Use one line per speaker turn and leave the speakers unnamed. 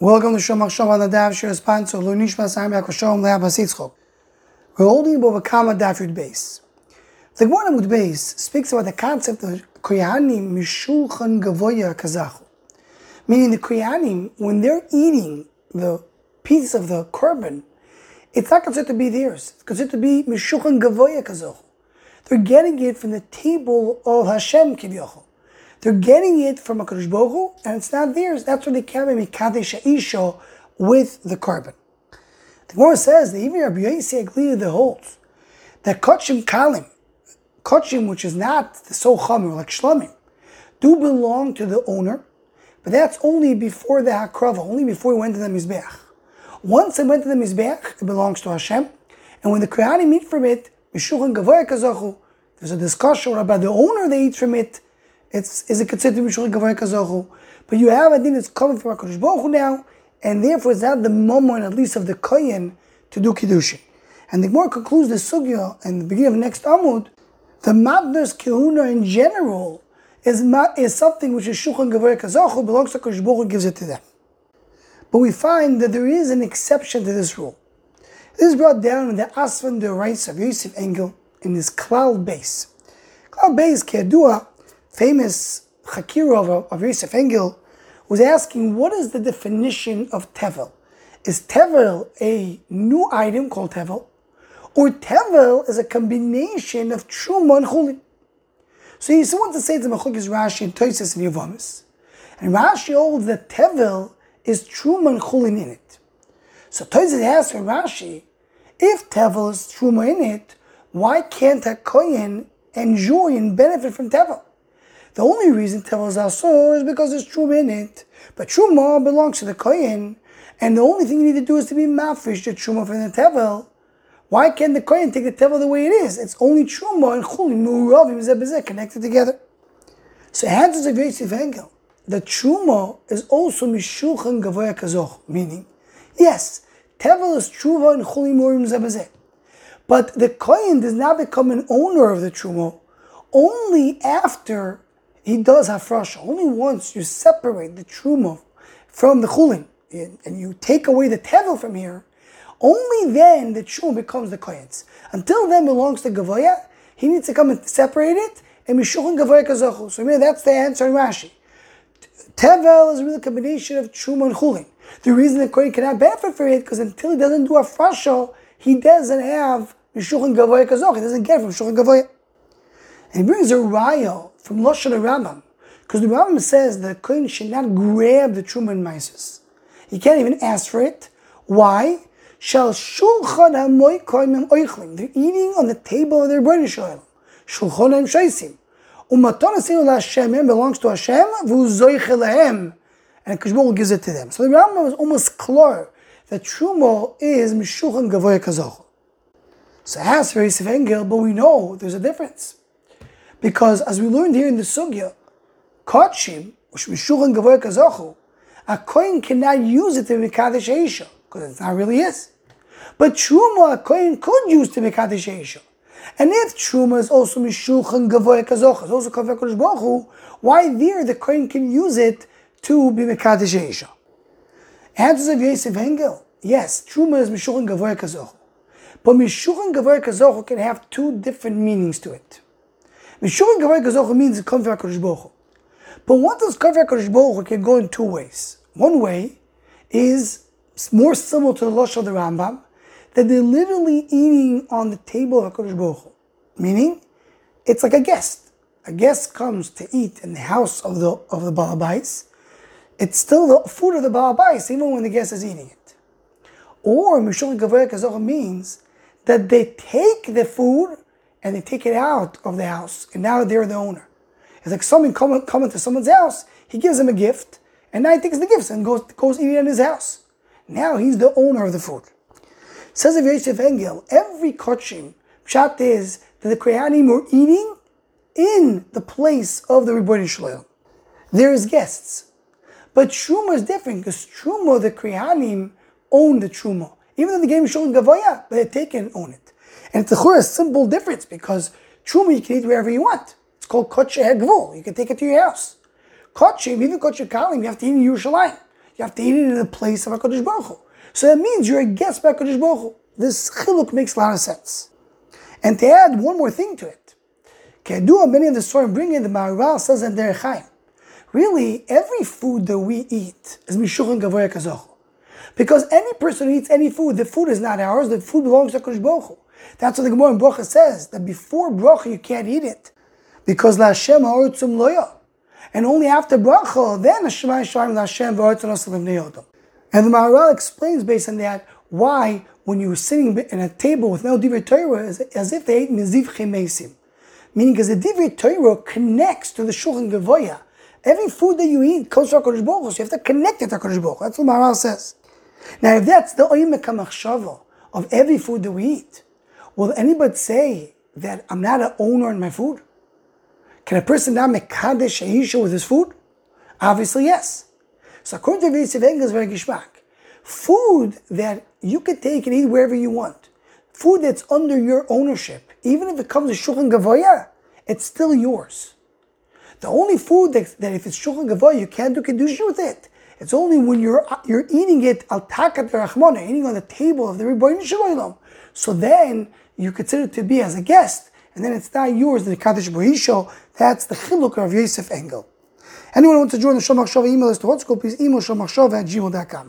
Welcome to Shom on the Daf Shir sponsor Lunishma Sam Yakoshom Leabas. We're holding Bava Kama Daf Yud Beis. The Gemara Mud Beis speaks about the concept of Koyanim Mishulchan Gavoya Kazachu. Meaning the Koyanim, when they're eating the piece of the korban, it's not considered to be theirs. It's considered to be Mishulchan Gavoya Kazachu. They're getting it from the table of Hashem Kivyochel. They're getting it from a Baruch and it's not theirs. That's why they carry Mikadesh Isha with the korban. The Gemara says that even Rabbi Agliyah the holds that Kodshim Kalim, Kodshim which is not the so Chamim, like Shlomim, do belong to the owner, but that's only before the Hakrava, only before he went to the Mizbeach. Once it went to the Mizbeach, it belongs to Hashem, and when the Kohanim eat from it, there's a discussion about the owner they eat from it, it's is it considered Mishul Gavai Kazochu? But you have a din that's coming from HaKadosh Baruch Hu now, and therefore it's not the moment, at least of the Kohen, to do Kiddushin. And the Gemara concludes the Sugya in the beginning of the next Amud, the Mabner's Kehuna in general is, is something which is Shulchan Gavai Kazochu, belongs to HaKadosh Baruch Hu, gives it to them. But we find that there is an exception to this rule. This is brought down in the Asvan D'Oraisa of Yosef Engel in his cloud base. Cloud base, Kedua, famous Chakirov of Yosef Engel, was asking what is the definition of Tevel? Is Tevel a new item called Tevel? Or Tevel is a combination of Truma and Chulin? So he wants to say to Machukis Rashi and Toises and Yavamis. And Rashi holds that Tevel is Truma and Chulin in it. So Toises asks Rashi, if Tevel is Truma in it, why can't a Kohen enjoy and benefit from Tevel? The only reason Tevel is Asur is because there's Truma in it. But Truma belongs to the Kohen, and the only thing you need to do is to be Mafish the Truma from the Tevel. Why can't the Kohen take the Tevel the way it is? It's only Truma and Chulim, Muravim, Zebezeh connected together. So it answers a Yosef Engel. The Truma is also Mishulchan Gavoya Kazoch, meaning, yes, Tevel is Truma and Chulim, Muravim, Zebezeh. But the Kohen does not become an owner of the Truma only after he does hafrasha. Only once you separate the truma from the chulin and you take away the tevel from here, only then the truma becomes the kohen's. Until then belongs to gavoya. He needs to come and separate it and mishuchin gavoya kazachu. So maybe that's the answer in Rashi. Tevel is really a combination of truma and chulin. The reason the kohen cannot benefit from it because until he doesn't do a frasha, he doesn't have mishuchin gavoya kazachu. He doesn't get it from mishuchin gavoya. And he brings a raya from Lashon Rambam, because the Rambam says that Kohen should not grab the Truma and Mises. He can't even ask for it. Why? Shall shulchan hamoy koimim oichlim. They're eating on the table of their British oil. Shulchan hem shaisim. Umaton asinu Hashem belongs to Hashem, v'uzoich lehem. And Kishbol gives it to them. So the Rambam is almost clear that Truma is mishulchan gavoy kazoch. So as for Yosef Engel, but we know there's a difference. Because as we learned here in the Sugya, which Mishulchan Gavoy Kazochu, a coin cannot use it to Mekadesh Aisha, because it's not really his. But Truma, a coin could use to Mekadesh Aisha. And if Truma is also Mishulchan Gavoy Kazochu, it's also Kaveh Kodesh why there the coin can use it to be Mekadesh Aisha? Answers of Yosef Engel, yes, Truma is Mishulchan Gavoy Kazochu. But Mishulchan Gavoy Kazochu can have two different meanings to it. Mishulchan Gavoy Kazochu means from HaKadosh But what does Kaveh HaKadosh can go in two ways. One way is more similar to the Losh of the Rambam, that they're literally eating on the table of HaKadosh Meaning, it's like a guest. A guest comes to eat in the house of the of the Balabais. It's still the food of the Balabais, even when the guest is eating it. Or Mishulchan Gavoy Kazoch means that they take the food and they take it out of the house, and now they're the owner. It's like someone coming, coming to someone's house, he gives him a gift, and now he takes the gifts and goes, goes eating in his house. Now he's the owner of the food. Says of Yosef Engel, every kochim, pshat is that the Kohanim were eating in the place of the Ribbono Shel Olam. There is guests. But Truma is different because Truma, the Kohanim, own the Truma. Even though the game is showing Gavoya, they take it and own it. And it's a simple difference because truma you can eat wherever you want. It's called kotche hegvul. You can take it to your house. Kotche, even kotche kalim, you have to eat in Yerushalayim. You have to eat it in the place of HaKadosh Baruch Hu. So that means you're a guest by HaKadosh Baruch Hu. This chiluk makes a lot of sense. And to add one more thing to it, Kedua, many of the story bring in the Maharal says in Derech Chaim, really, every food that we eat is Mishuchan Gavoya Kazochu. Because any person who eats any food, the food is not ours, the food belongs to Kodesh Baruch Hu. That's what the Gemara in Bracha says, that before Bracha you can't eat it. Because La Hashem ha'ortzum loya. And only after Bracha, then Hashem ha'sharim La Hashem v'ortzum osalim ne'odom. And the Maharal explains based on that why when you were sitting in a table with no Divrei Torah, as, as if they ate Niziv Chemesim. Meaning because the Divrei Torah connects to the Shulchan Gavoya. Every food that you eat comes from HaKadosh Baruch so you have to connect it to HaKadosh Baruch. That's what Maharal says. Now, if that's the Oimek HaMachshava of every food that we eat, will anybody say that I'm not an owner in my food? Can a person not make Kaddish Aisha with his food? Obviously, yes. So according to Yosef Engel's, very gishmak. Food that you can take and eat wherever you want. Food that's under your ownership, even if it comes to Shulchan Gavoya, it's still yours. The only food that, that if it's Shulchan Gavoya, you can't do Kedusha with it. It's only when you're you're eating it al takat rachmana, eating on the table of the Ribbono Shel Olam. So then you consider it to be as a guest, and then it's not yours. The Kaddish Bohisho, that's the chiluk of Yosef Engel. Anyone who wants to join the Shomach Shava email list to what's please email shomachshava at gmail.com.